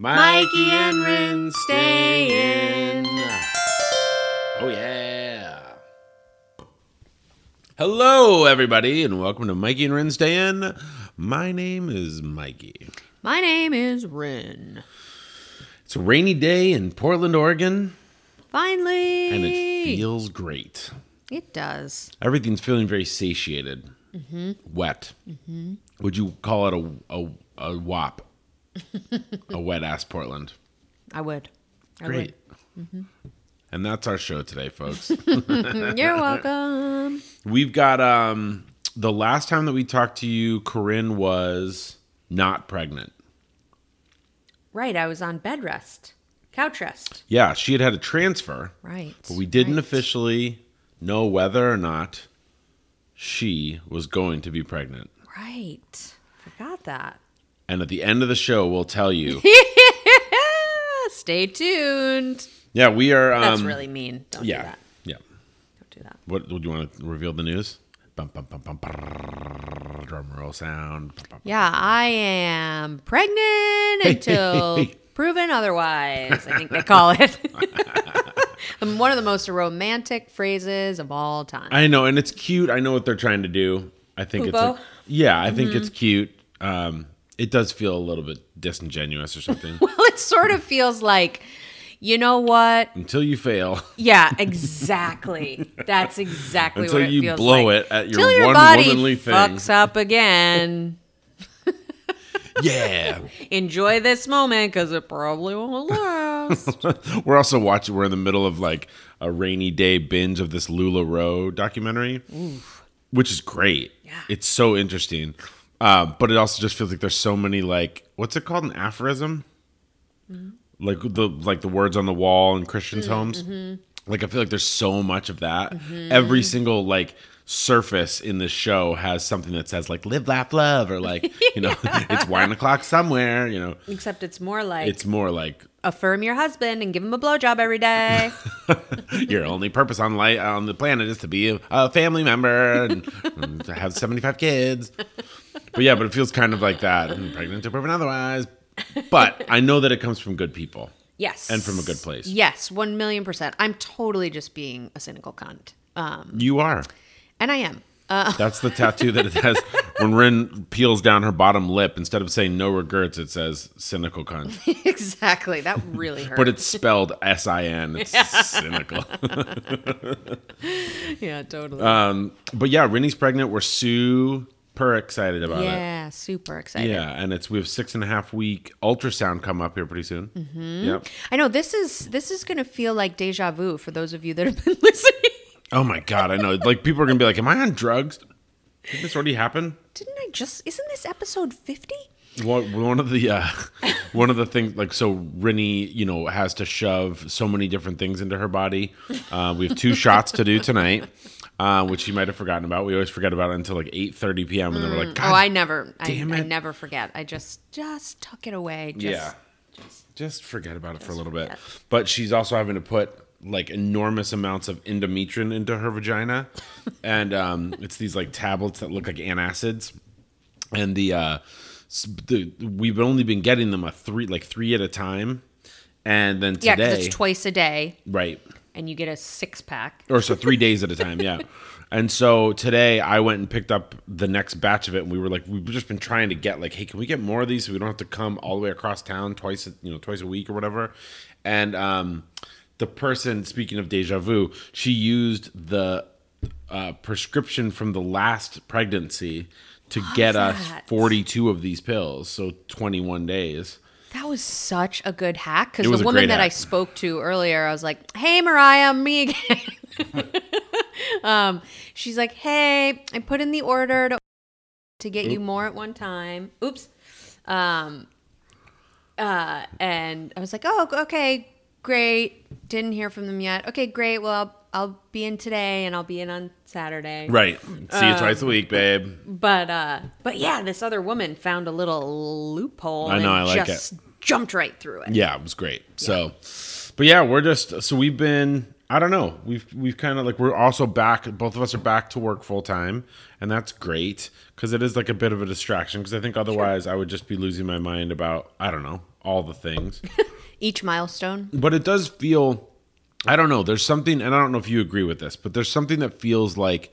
Mikey and Rin stay in. Oh, yeah. Hello, everybody, and welcome to Mikey and Rin Stay In. My name is Mikey. My name is Rin. It's a rainy day in Portland, Oregon, Finally. and it feels great. It does. Everything's feeling very satiated, Mm-hmm. wet. Would you call it a, a, a wop? a wet ass Portland. I would. I Great. Mm-hmm. And that's our show today, folks. You're welcome. We've got um the last time that we talked to you, Corinne was not pregnant. Right. I was on bed rest, couch rest. Yeah, she had had a transfer, Right. but we didn't right. officially know whether or not she was going to be pregnant. Right. Forgot that. And at the end of the show, we'll tell you. Stay tuned. yeah, we are. Um, That's really mean. Don't do yeah, that. yeah. Don't do that. What would you want to reveal the news? Bum, bum, bum, brrr, drum roll sound. Yeah, I am pregnant until hey, hey. proven otherwise. I think they call it. One of the most romantic phrases of all time. I know, and it's cute. I know what they're trying to do. I think it's a, yeah. I think it's cute. Um, it does feel a little bit disingenuous or something. well, it sort of feels like, you know what? Until you fail, Yeah, exactly. That's exactly until what it you feels blow like. it at your, Till your one body womanly thing. fucks up again. Yeah, Enjoy this moment because it probably won't last. we're also watching. We're in the middle of like a rainy day binge of this LuLaRoe documentary, which is great. Yeah. it's so interesting. Uh, but it also just feels like there's so many like what's it called an aphorism, Mm-hmm. like the like the words on the wall in Christians' homes. Like I feel like there's so much of that. Mm-hmm. Every single like surface in this show has something that says like live, laugh, love, or like you know it's one o'clock somewhere. You know, Except it's more like it's more like affirm your husband and give him a blowjob every day. your only purpose on light on the planet is to be a, a family member and, and to have 75 kids but yeah but it feels kind of like that and pregnant to proven otherwise but i know that it comes from good people yes. And from a good place. Yes, one million percent. I'm totally just being a cynical cunt. Um, you are and I am. Uh, that's the tattoo that it has when rin peels down her bottom lip instead of saying no regrets it says cynical cunt exactly. That really hurt. but it's spelled s-i-n it's cynical yeah, totally. um but yeah Rinny's pregnant we're super excited about it yeah, super excited. Yeah, and it's we have six and a half week ultrasound come up here pretty soon. Mm-hmm. Yep. I know this is this is going to feel like deja vu for those of you that have been listening. Oh my god, I know. Like people are gonna be like, "Am I on drugs? Did this already happen?" Didn't I just? Isn't this episode fifty? One one of the uh, one of the things, like so, Rinny, you know, has to shove so many different things into her body. Uh, we have two shots to do tonight, uh, which you might have forgotten about. We always forget about it until like eight thirty p.m. and then we're like, "God, oh, I never, I, damn I it. never forget. I just just tuck it away. Just, yeah, just just forget about it for a little bit." But she's also having to put like enormous amounts of Endometrin into her vagina, and um, it's these like tablets that look like antacids, and the uh, the we've only been getting them a three like three at a time, and then Yeah, today, because it's twice a day, right, and you get a six pack. or so three days at a time, yeah. And so today I went and picked up the next batch of it, and we were like, we've just been trying to get like, hey, can we get more of these so we don't have to come all the way across town twice, you know, twice a week or whatever. And um, the person, speaking of deja vu, she used the uh, prescription from the last pregnancy to get us 42 of these pills, so 21 days. That was such a good hack because the woman that I spoke to earlier, I was like, "Hey, Mariah, me again." um, she's like, "Hey, I put in the order to to get you more at one time." Oops. Um, uh, and I was like, "Oh, okay, great. Didn't hear from them yet. Okay, great. Well, I'll, I'll be in today, and I'll be in on Saturday." Right. See you twice a week, babe. But uh, but yeah, this other woman found a little loophole. I know, and I like just jumped right through it. Yeah, it was great. So, but yeah, we're just so we've been. I don't know. We've we've kind of like we're also back. Both of us are back to work full time, and that's great because it is like a bit of a distraction. Because I think otherwise I would just be losing my mind about I don't know all the things. Each milestone. but it does feel I don't know, there's something and I don't know if you agree with this, but there's something that feels like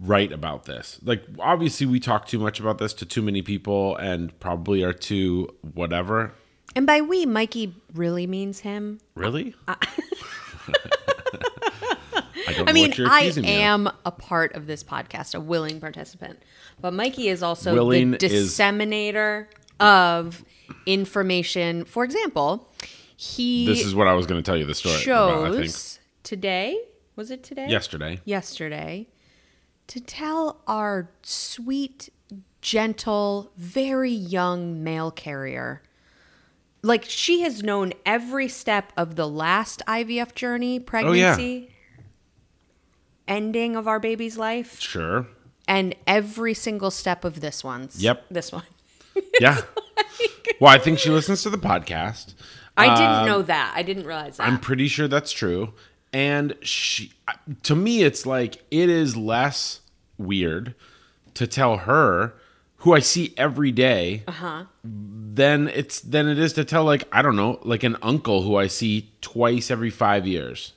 right about this. Like obviously we talk too much about this to too many people and probably are too whatever. And by we, Mikey really means him. Really? I don't I mean, I accusing me of. am a part of this podcast, a willing participant. But Mikey is also Willing the is- disseminator of information. For example, he This is what I was going to tell you the story about, I think. today. Was it today? Yesterday. Yesterday to tell our sweet, gentle, very young mail carrier. Like she has known every step of the last IVF journey, oh, pregnancy, ending of our baby's life, Sure. and every single step of this one's. Yep. This one. Yeah. well, I think she listens to the podcast. I didn't know that. I didn't realize that. Um, I'm pretty sure that's true. And she, to me, it's like it is less weird to tell her, who I see every day, uh-huh. than it's than it is to tell like I don't know, like an uncle who I see twice every five years.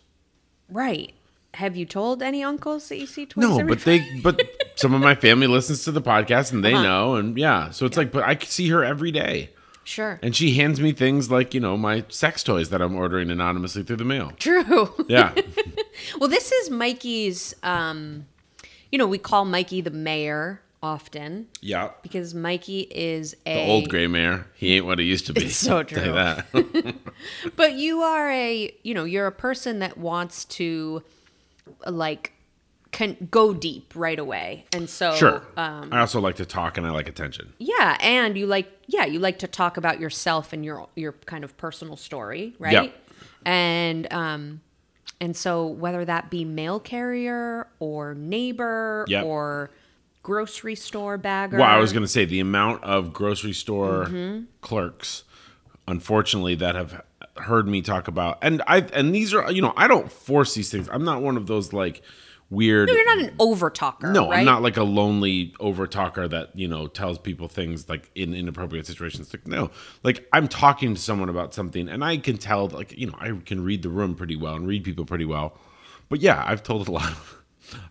Right. Have you told any uncles that you see twice No, but they, but some of my family listens to the podcast and they Uh-huh. know, and yeah, so it's like, but I see her every day. Sure. And she hands me things like, you know, my sex toys that I'm ordering anonymously through the mail. True. Yeah. Well, this is Mikey's. Um, you know, we call Mikey the mayor often yeah. because Mikey is a The old gray mayor. He ain't what he used to be. It's so I'll tell you true. that. But you are a, you know, you're a person that wants to, like, can go deep right away, and so sure. um, I also like to talk and I like attention. yeah, and you like, yeah, you like to talk about yourself and your your kind of personal story, right? Yep. And um, and so whether that be mail carrier or neighbor Yep. or grocery store bagger. Well, I was going to say the amount of grocery store Mm-hmm. clerks, unfortunately, that have heard me talk about, and I, and these are, you know, I don't force these things. I'm not one of those like weird. No, you're not an over talker. No, right? I'm not like a lonely over talker that you know tells people things like in inappropriate situations. Like no, like I'm talking to someone about something, and I can tell like you know I can read the room pretty well and read people pretty well. But yeah, I've told a lot of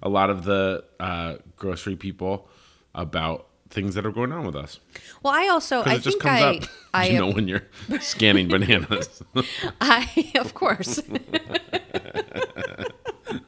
a lot of the uh, grocery people about things that are going on with us. Well, I also I think I up, I you know, when you're scanning bananas. I of course.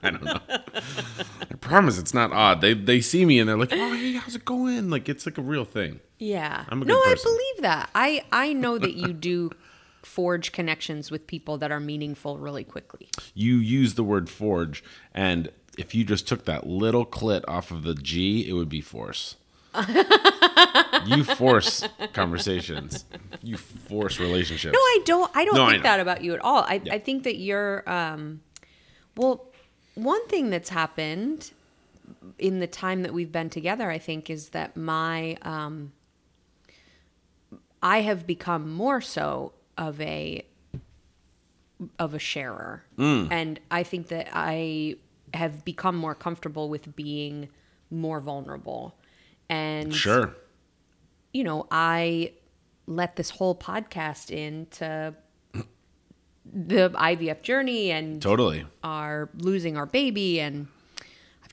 I don't know. I promise it's not odd. They they see me and they're like, "Oh, hey, how's it going?" Like it's like a real thing. Yeah. I'm a no, I believe that. I I know that you do forge connections with people that are meaningful really quickly. you use the word forge and if you just took that little clit off of the G, it would be force. you force conversations. You force relationships. No, I don't. I don't No, think know. that about you at all. I, I think that you're. Um, well, one thing that's happened in the time that we've been together, I think, is that my um, I have become more so of a of a sharer, Mm. and I think that I have become more comfortable with being more vulnerable. And Sure. you know, I let this whole podcast into the IVF journey and Totally. are losing our baby and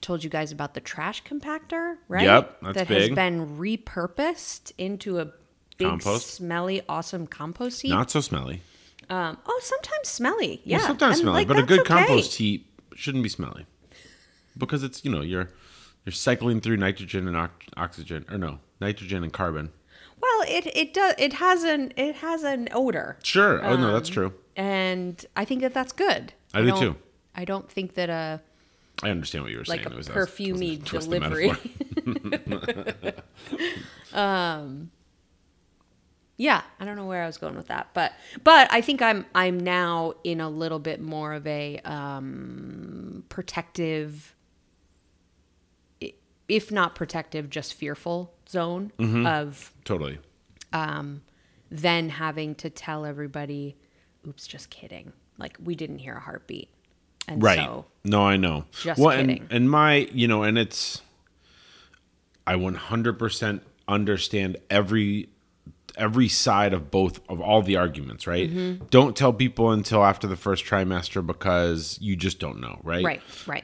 told you guys about the trash compactor, right? Yep, that's that big. has been repurposed into a big Compost? smelly awesome compost heap. Not so smelly. um, oh, sometimes smelly. Yeah. Well, sometimes and, smelly, like, but a that's good okay. compost heap shouldn't be smelly. Because it's, you know, you're you're cycling through nitrogen and ox- oxygen or no, nitrogen and carbon. Well, it it does it has an it has an odor. Sure. Oh no, that's true. And I think that that's good. I do don't- too. I don't think that a I understand what you were like saying. a It was- I was- perfumey a twisted delivery. um, yeah, I don't know where I was going with that, but but I think I'm I'm now in a little bit more of a um, protective, if not protective, just fearful zone Mm-hmm. of Totally. then having to tell everybody, "Oops, just kidding." Like we didn't hear a heartbeat, and Right. so no, I know. Just well, kidding. And, and my, you know, and it's, I 100% understand every every side of both of all the arguments, right? Mm-hmm. Don't tell people until after the first trimester because you just don't know, right? Right, right.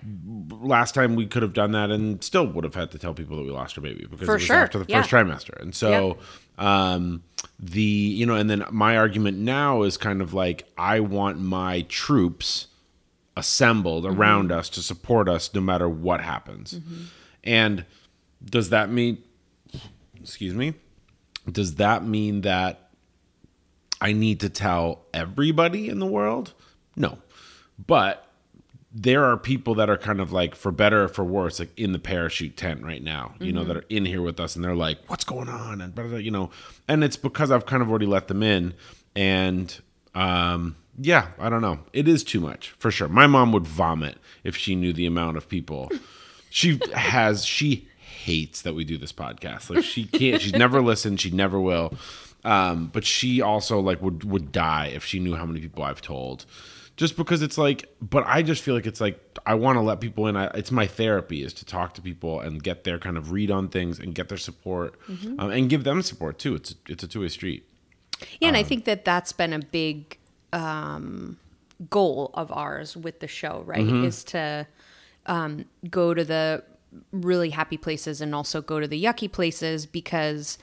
Last time we could have done that and still would have had to tell people that we lost our baby because For it was sure, after the yeah. first trimester. And so um the you know and then my argument now is kind of like I want my troops assembled Mm-hmm. around us to support us no matter what happens. And does that mean excuse me? Does that mean that I need to tell everybody in the world? No. But there are people that are kind of like for better or for worse like in the parachute tent right now you know that are in here with us and they're like what's going on and you know and it's because i've kind of already let them in and um yeah i don't know. It is too much for sure. My mom would vomit if she knew the amount of people. She has she hates that we do this podcast. Like she can't she's never listened she never will. Um but she also like would would die if she knew how many people i've told. Just because it's like but i just feel like it's like i want to let people in. I, it's my therapy is to talk to people and get their kind of read on things and get their support um, and give them support too. It's it's a two-way street. Yeah, Um, and I think that that's been a big um, goal of ours with the show, right? Mm-hmm. Is to um, go to the really happy places and also go to the yucky places because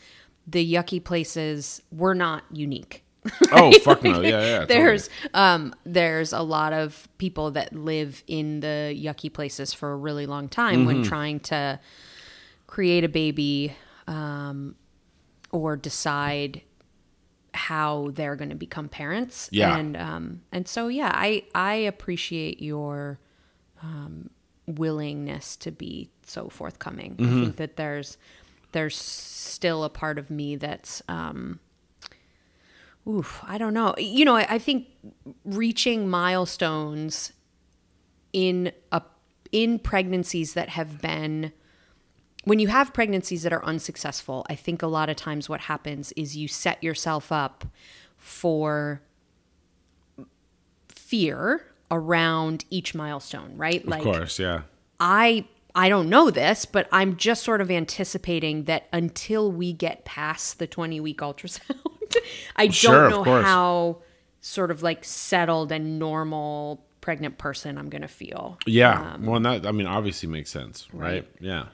the yucky places we're not unique. oh fuck no yeah yeah totally. there's um there's a lot of people that live in the yucky places for a really long time Mm-hmm. when trying to create a baby um or decide how they're going to become parents Yeah. and um and so yeah i i appreciate your um willingness to be so forthcoming Mm-hmm. i think that there's there's still a part of me that's um Oof, I don't know. You know, I, I think reaching milestones in a in pregnancies that have been when you have pregnancies that are unsuccessful, I think a lot of times what happens is you set yourself up for fear around each milestone, right? of course yeah I I don't know this, but I'm just sort of anticipating that until we get past the 20 week ultrasound, I don't know how sort of like settled and normal pregnant person I'm going to feel. Yeah. Um, well, and that I mean obviously makes sense, right? Yeah.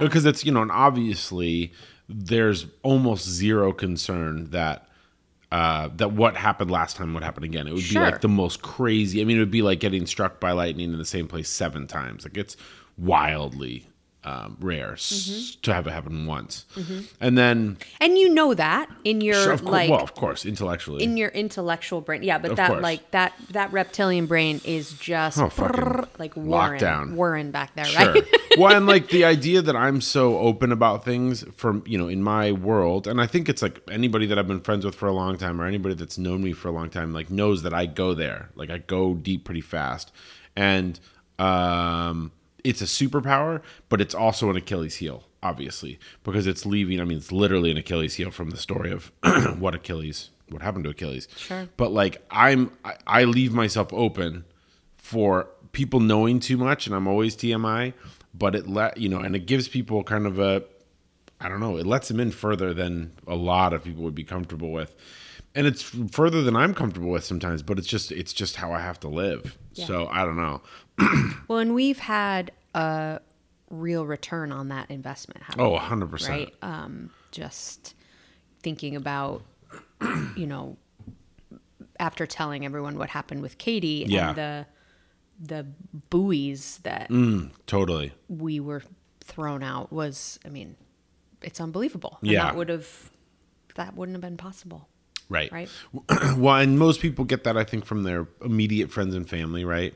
Because it's you know, and obviously there's almost zero concern that uh, that what happened last time would happen again. It would Sure. be like the most crazy. I mean, it would be like getting struck by lightning in the same place seven times. Like it's wildly um, rare Mm-hmm. to have it happen once, and then And you know that in your sure, course, like well, of course, intellectually, in your intellectual brain. Yeah, but Of that course. like that that reptilian brain is just Oh, fucking like whirring, lockdown. whirring back there, Sure. right? well, and like the idea that I'm so open about things from, you know, in my world, and I think it's like anybody that I've been friends with for a long time or anybody that's known me for a long time, like knows that I go there. Like I go deep pretty fast. And um it's a superpower, but it's also an Achilles heel, obviously, because it's leaving. I mean, it's literally an Achilles heel from the story of what Achilles, what happened to Achilles. Sure. But like, I'm, I, I leave myself open for people knowing too much, and I'm always TMI. But it let you know, and it gives people kind of a, I don't know, it lets them in further than a lot of people would be comfortable with, and it's further than I'm comfortable with sometimes. But it's just, it's just how I have to live. So I don't know. well, and we've had a real return on that investment. Oh, 100 percent. right? Um, just thinking about, you know, after telling everyone what happened with Katie Yeah. and the the buoys that mm, Totally. we were thrown out was, I mean, it's unbelievable. And Yeah. that would have that wouldn't have been possible, Right. right? well, and most people get that, I think, from their immediate friends and family, right?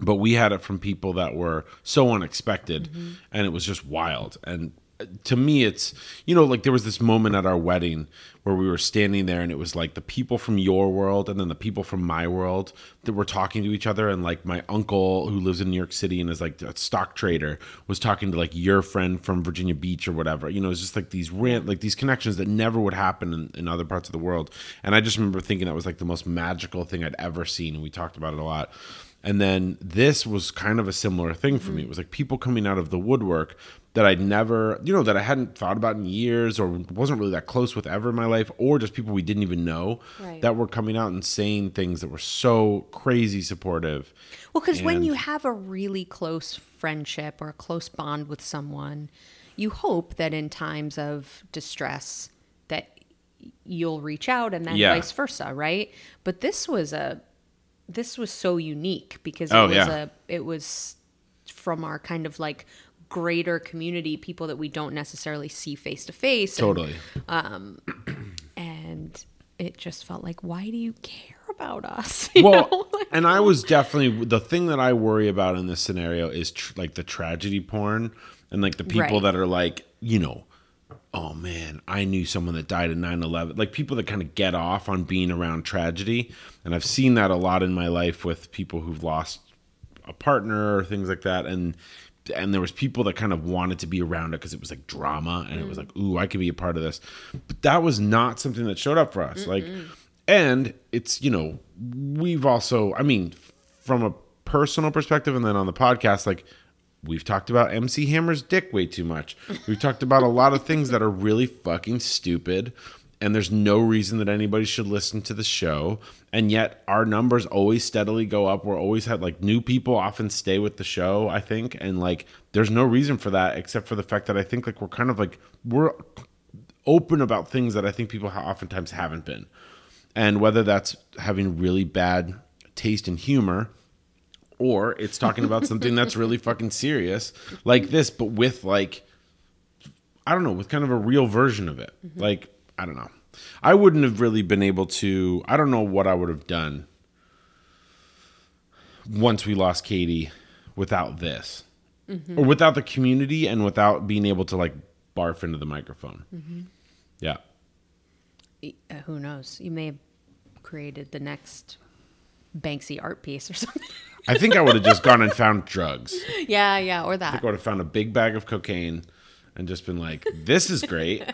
But we had it from people that were so unexpected, and it was just wild. And uh, to me, it's you know, like there was this moment at our wedding where we were standing there, and it was like the people from your world and then the people from my world that were talking to each other. And like my uncle who lives in New York City and is like a stock trader was talking to like your friend from Virginia Beach or whatever. You know, it's just like these rant, like these connections that never would happen in, in other parts of the world. And I just remember thinking that was like the most magical thing I'd ever seen, and we talked about it a lot. And then this was kind of a similar thing for me. It was like people coming out of the woodwork that I'd never, you know, that I hadn't thought about in years or wasn't really that close with ever in my life, or just people we didn't even know Right. that were coming out and saying things that were so crazy supportive. Well, because when you have a really close friendship or a close bond with someone, you hope that in times of distress that you'll reach out and then Yeah. vice versa, right? But this was a this was so unique because it Oh, was yeah. a it was from our kind of like greater community, people that we don't necessarily see face to face. and- Totally. Um, and it just felt like, why do you care about us? You well, know? and I was definitely the thing that I worry about in this scenario is tr- like the tragedy porn and like the people Right. that are like, you know, oh man, I knew someone that died in 9/11. Like people that kind of get off on being around tragedy, and I've seen that a lot in my life with people who've lost a partner or things like that. And and there was people that kind of wanted to be around it because it was like drama. And it was like mm. ooh i could be a part of this. But that was not something that showed up for us. Like and it's you know we've also i mean from a personal perspective and then on the podcast like we've talked about mc hammer's dick way too much. We've talked about a lot of things that are really fucking stupid and there's no reason that anybody should listen to the show. And yet our numbers always steadily go up. We're always had like new people often stay with the show i think. And like there's no reason for that except for the fact that i think like we're kind of like we're open about things that i think people oftentimes haven't been. And whether that's having really bad taste in humor or it's talking about something that's really fucking serious like this but with like I don't know, with kind of a real version of it. Mm-hmm. Like, I don't know. I wouldn't have really been able to, I don't know what I would have done once we lost Katie without this. Mm-hmm. Or without the community and without being able to like barf into the microphone. Mm-hmm. Yeah. Uh, who knows? You may have created the next Banksy art piece or something. I think I would have just gone and found drugs. yeah, yeah, or that. I that. would have found a big bag of cocaine and just been like, this is great.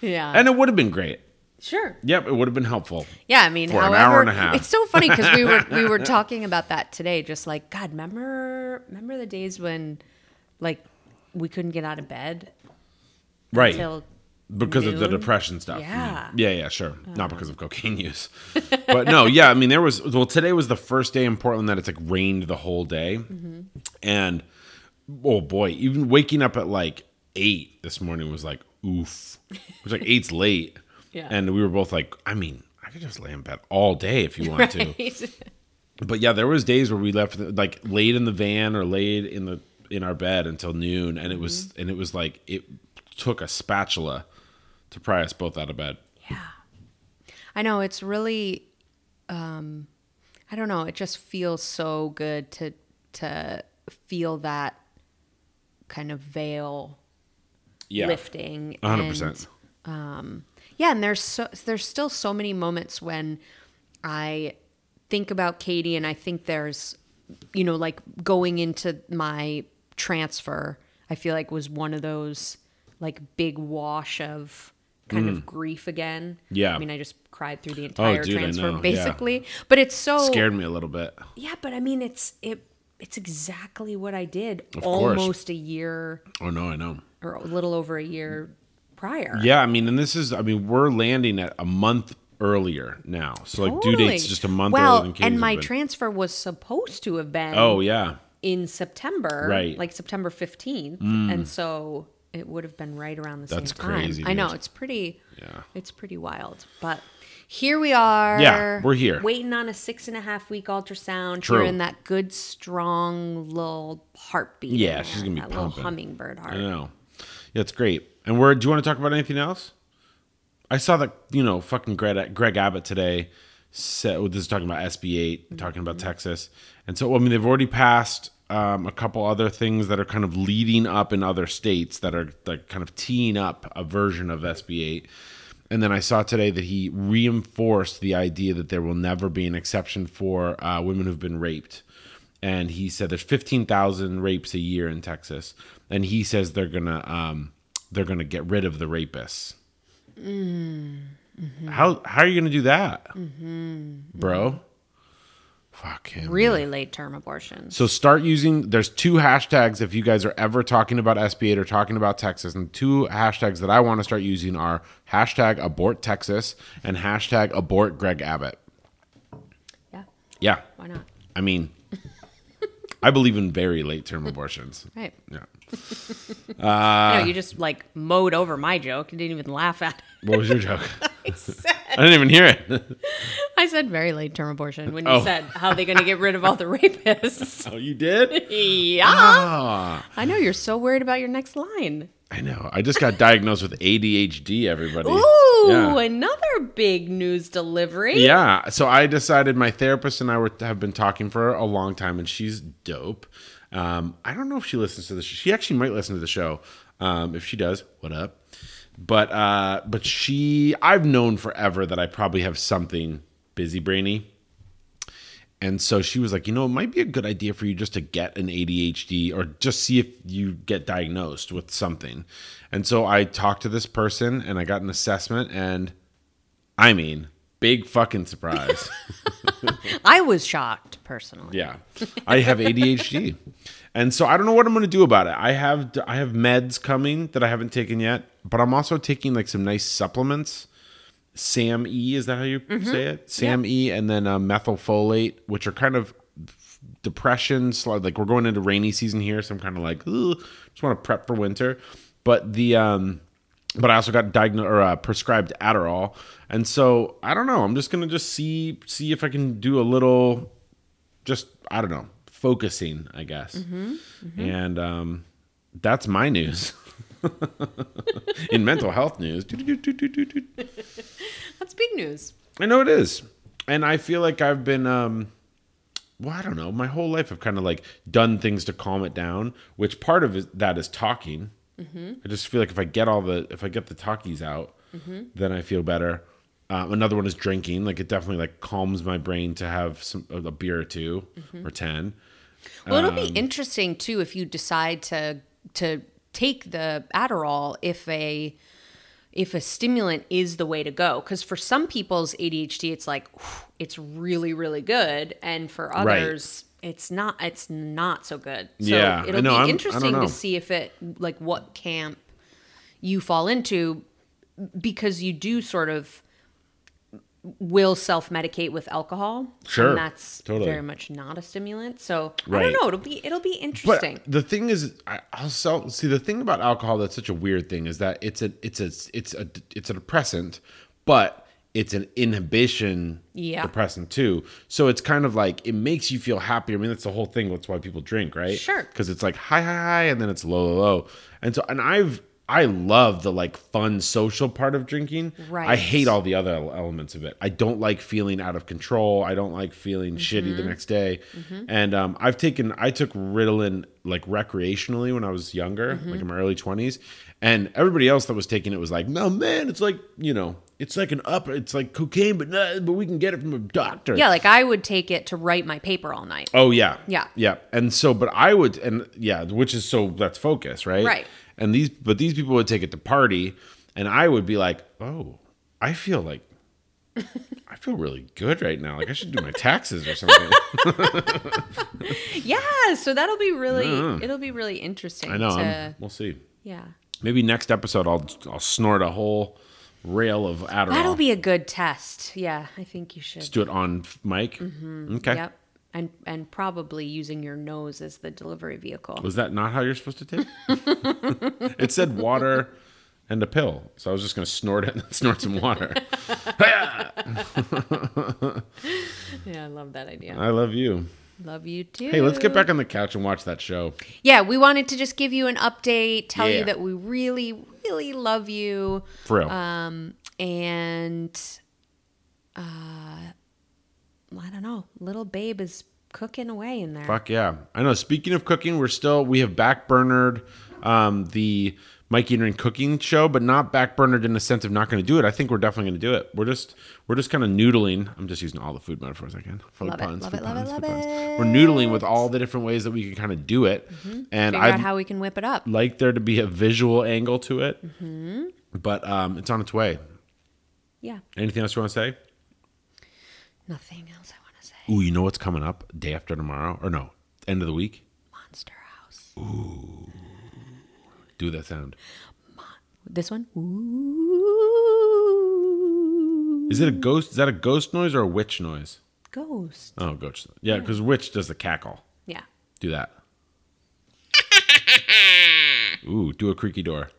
Yeah, And it would have been great. sure. Yep, it would have been helpful. Yeah, I mean, For an however, hour and a half. it's so funny because we were we were talking about that today. Just like God, remember remember the days when like we couldn't get out of bed Right. until because of the depression stuff. Yeah. Yeah, yeah, sure. Not because of cocaine use. but no, yeah, I mean there was well today was the first day in Portland that it's like rained the whole day. Mm-hmm. And oh boy, even waking up at like 8 this morning was like oof. It was like 8's late. Yeah. And we were both like, I mean, I could just lay in bed all day if you want to. But yeah, there was days where we left like laid in the van or laid in the in our bed until noon, and it was Mm-hmm. and it was like it took a spatula to pry us both out of bed. Yeah. I know it's really um I don't know, it just feels so good to to feel that kind of veil Yeah, lifting. a hundred and, percent. Um Yeah, and there's so there's still so many moments when I think about Katie and I think there's you know like going into my transfer, I feel like was one of those like big wash of kind of grief again. Mm. Yeah. Oh, I mean, I just cried through the entire dude, transfer know, yeah. basically. But it's so Scared me a little bit. Yeah, but I mean it's it it's exactly what I did Of course. almost a year Oh no, I know. or a little over a year prior. Yeah, I mean, and this is I mean, we're landing at a month earlier now, so like due date's just a month well, earlier than Katie's and my transfer was supposed to have been Oh yeah, in September, Right. Mm. Like September fifteenth, and so it would have been right around the That's same time. crazy, I know it's pretty. Yeah. it's pretty wild, but. Here we are. Yeah, we're here. Waiting on a six and a half week ultrasound. True. Hearing that good, strong little heartbeat. Yeah, she's gonna be that little pumping. hummingbird heart. I know. Yeah, it's great. And we're. Do you want to talk about anything else? I saw that you know fucking Greg, Greg Abbott today. Said, well, this is talking about SB 8 talking about mm-hmm. Texas, and so I mean they've already passed um, a couple other things that are kind of leading up in other states that are like kind of teeing up a version of SB 8. And then I saw today that he reinforced the idea that there will never be an exception for uh, women who've been raped and he said there's 15,000 rapes a year in Texas and he says they're going to um they're to get rid of the rapists. How how are you going to do that? Bro? Fuck him. Really late term abortions. So start using. There's two hashtags if you guys are ever talking about SB8 or talking about Texas, and two hashtags that I want to start using are hashtag abort Texas and hashtag abort Greg Abbott. Yeah. Yeah, Why not? I mean, I believe in very late term abortions. Right. Yeah. no, you just like mowed over my joke and didn't even laugh at it. What was your joke? I said, I didn't even hear it. I said very late term abortion when you Oh. said how are they going to get rid of all the rapists. oh, you did? yeah. Ah, I know you're so worried about your next line. I know. I just got diagnosed with ADHD. Everybody. Ooh, Yeah. another big news delivery. Yeah. So I decided my therapist and I were, have been talking for a long time, and she's dope. Um, I don't know if she listens to the show. She actually might listen to the show. Um, if she does, what up? But uh, but she, I've known forever that I probably have something busy brainy. And so she was like, you know, it might be a good idea for you just to get an ADHD or just see if you get diagnosed with something. And so I talked to this person and I got an assessment and I mean, big fucking surprise. I was shocked personally. yeah. I have ADHD. And so I don't know what I'm going to do about it. I have I have meds coming that I haven't taken yet, but I'm also taking like some nice supplements. Sam E, is that how you say it? Sam E, and then uh, methylfolate, which are kind of depression. Like we're going into rainy season here, so I'm kind of like, just want to prep for winter. But the um, but I also got diagnosed or uh, prescribed Adderall, and so I don't know. I'm just gonna just see see if I can do a little, just I don't know, focusing, I guess. And um, that's my news. In mental health news, That's big news. I know it is. And I feel like I've been um well, I don't know. My whole life I've kind of like done things to calm it down, which part of it, that is talking. I just feel like if I get all the if I get the talkies out, then I feel better. Um, another one is drinking. Like it definitely like calms my brain to have some a beer or 2 or ten. Well, it'll Um, be interesting too if you decide to to take the Adderall if a if a stimulant is the way to go because for some people's ADHD it's like whew, it's really really good and for Right. others it's not it's not so good. So Yeah, it'll know, be I'm- interesting to see if it like what camp you fall into because you do sort of will self-medicate with alcohol. Sure, And that's totally. very much not a stimulant. So I don't know. It'll be it'll be interesting. But the thing is, I, I'll sell, see the thing about alcohol that's such a weird thing is that it's a it's a it's a it's a depressant, but it's an inhibition Yeah. depressant too. So it's kind of like it makes you feel happy. I mean, that's the whole thing. That's why people drink, right? Sure. Because it's like high, high, high, and then it's low, low, low. And so, and I've I love the like fun social part of drinking. Right. I hate all the other elements of it. I don't like feeling out of control. I don't like feeling shitty Mm-hmm. the next day. And um, I've taken I took Ritalin like recreationally when I was younger, Mm-hmm. like in my early twenties. And everybody else that was taking it was like, no man, it's like you know, it's like an up, it's like cocaine, but not, but we can get it from a doctor. Yeah, like I would take it to write my paper all night. Oh yeah. Yeah. Yeah. And so but I would and yeah, which is so that's focus, right? Right. And these but these people would take it to party and I would be like, "Oh, I feel like I feel really good right now. Like I should do my taxes or something." Yeah, so that'll be really it'll be really interesting. I know. To, we'll see. yeah, Maybe next episode I'll I'll snort a whole rail of Adderall. that'll be a good test. Yeah, I think you should. Let's do it on mic. Okay. Mm-hmm. Yep, and and probably using your nose as the delivery vehicle. Was that not how you're supposed to take? it said water and a pill, so I was just going to snort it and snort some water. Yeah, I love that idea. I love you. love you too. Hey, let's get back on the couch and watch that show. Yeah, we wanted to just give you an update, tell Yeah. you that we really, really love you. For real. Um, and uh, I don't know, little babe is cooking away in there. Fuck yeah. I know. Speaking of cooking, we're still, we have backburnered um, the Mikey and Rin cooking show, but not backburnered in the sense of not going to do it. I think we're definitely going to do it. We're just, we're just kind of noodling. I'm just using all the food metaphors I can. Food Love it, puns, love it, love it, puns, love food puns. it. We're noodling with all the different ways that we can kind of do it. And Figure I out how we can whip it up. like there to be a visual angle to it, Mm-hmm. but um, it's on its way. Yeah, Anything else you want to say? Nothing else I want to say? Ooh, you know what's coming up day after tomorrow? Or no, end of the week? Monster House. Ooh. Do that sound. This one? Ooh. Is it a ghost? Is that a ghost noise or a witch noise? Ghost. Oh, ghost. Yeah, because witch does the cackle. Yeah. Do that. Ooh, do a creaky door.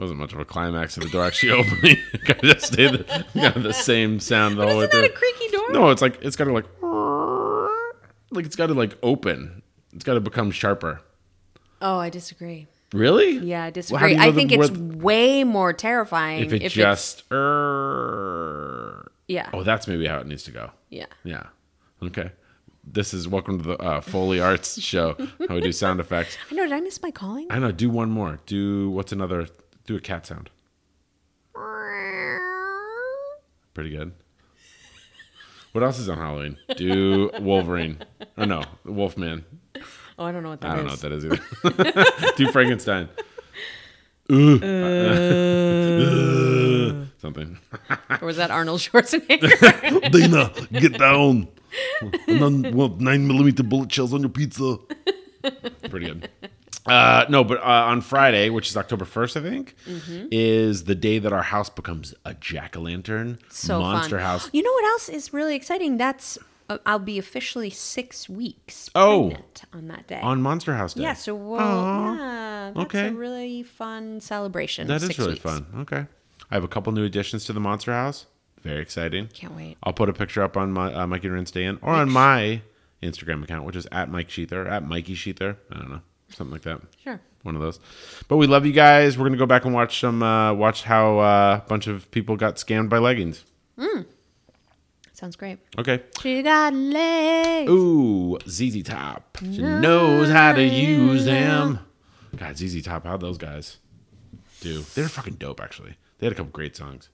Wasn't much of a climax of the door actually opening. kind of stay the, kind of the same sound the whole way Isn't that a creaky door? No, it's like it's got to like like it's got to like open. It's got to become sharper. Oh, I disagree. Really? Yeah, I disagree. do you know I think it's where- way more terrifying if it it's just er, yeah oh, that's maybe how it needs to go. yeah. Yeah. Okay. This is welcome to the uh, Foley Arts show. How we do sound effects. I know. Did I miss my calling? I know. Do one more. Do what's another? Do a cat sound. Pretty good. What else is on Halloween? Do Wolverine. Oh no, Wolfman. Oh, I don't know what that I don't know what that is either. Do Frankenstein. Uh. Ooh. Uh. Something. or was that Arnold Schwarzenegger? Dana, get down. None, well, nine millimeter bullet shells on your pizza. Pretty good. Uh, no, but uh, on Friday, which is October 1st, I think, Mm-hmm. is the day that our house becomes a jack o' lantern so monster fun. house. You know what else is really exciting? That's uh, I'll be officially six weeks Oh. pregnant on that day. On Monster House Day. yeah, so we'll, yeah, that's Okay. a really fun celebration. That is really weeks. fun. Okay. I have a couple new additions to the Monster House. Very exciting. Can't wait. I'll put a picture up on my uh, Mikey Day or on my Instagram account, which is at Mike Sheether, at Mikey Sheether. I don't know. Something like that. Sure. One of those. But we love you guys. We're gonna go back and watch some uh, watch how uh, a bunch of people got scammed by leggings. Sounds great. Okay. She got legs. Ooh, ZZ Top. She knows how to use them. God, ZZ Top, how'd those guys do? They're fucking dope, actually. They had a couple great songs.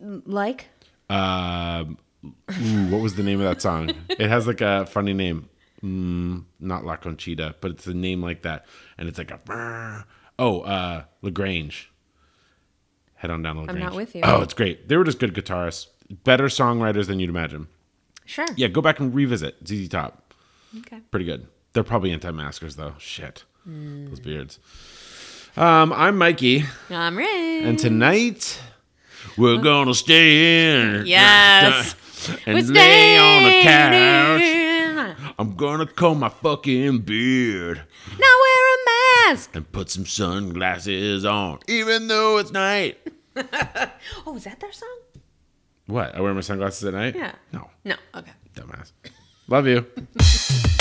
Like? Um, ooh, what was the name of that song? It has like a funny name. Mm, not La Conchita, but it's a name like that, and it's like a oh, uh, La Grange. Head on down to La Grange. I'm not with you. Oh, it's great. They were just good guitarists, better songwriters than you'd imagine. Sure. Yeah, go back and revisit ZZ Top. Okay. Pretty good. They're probably anti-maskers though. Shit, those beards. Um, I'm Mikey, I'm ready. and tonight we're gonna stay in. Yes. and lay on the couch. I'm gonna comb my fucking beard Now wear a mask. and put some sunglasses on, even though it's night. Oh, is that their song? What? I wear my sunglasses at night? Yeah. No, No. Okay. dumbass. Love you.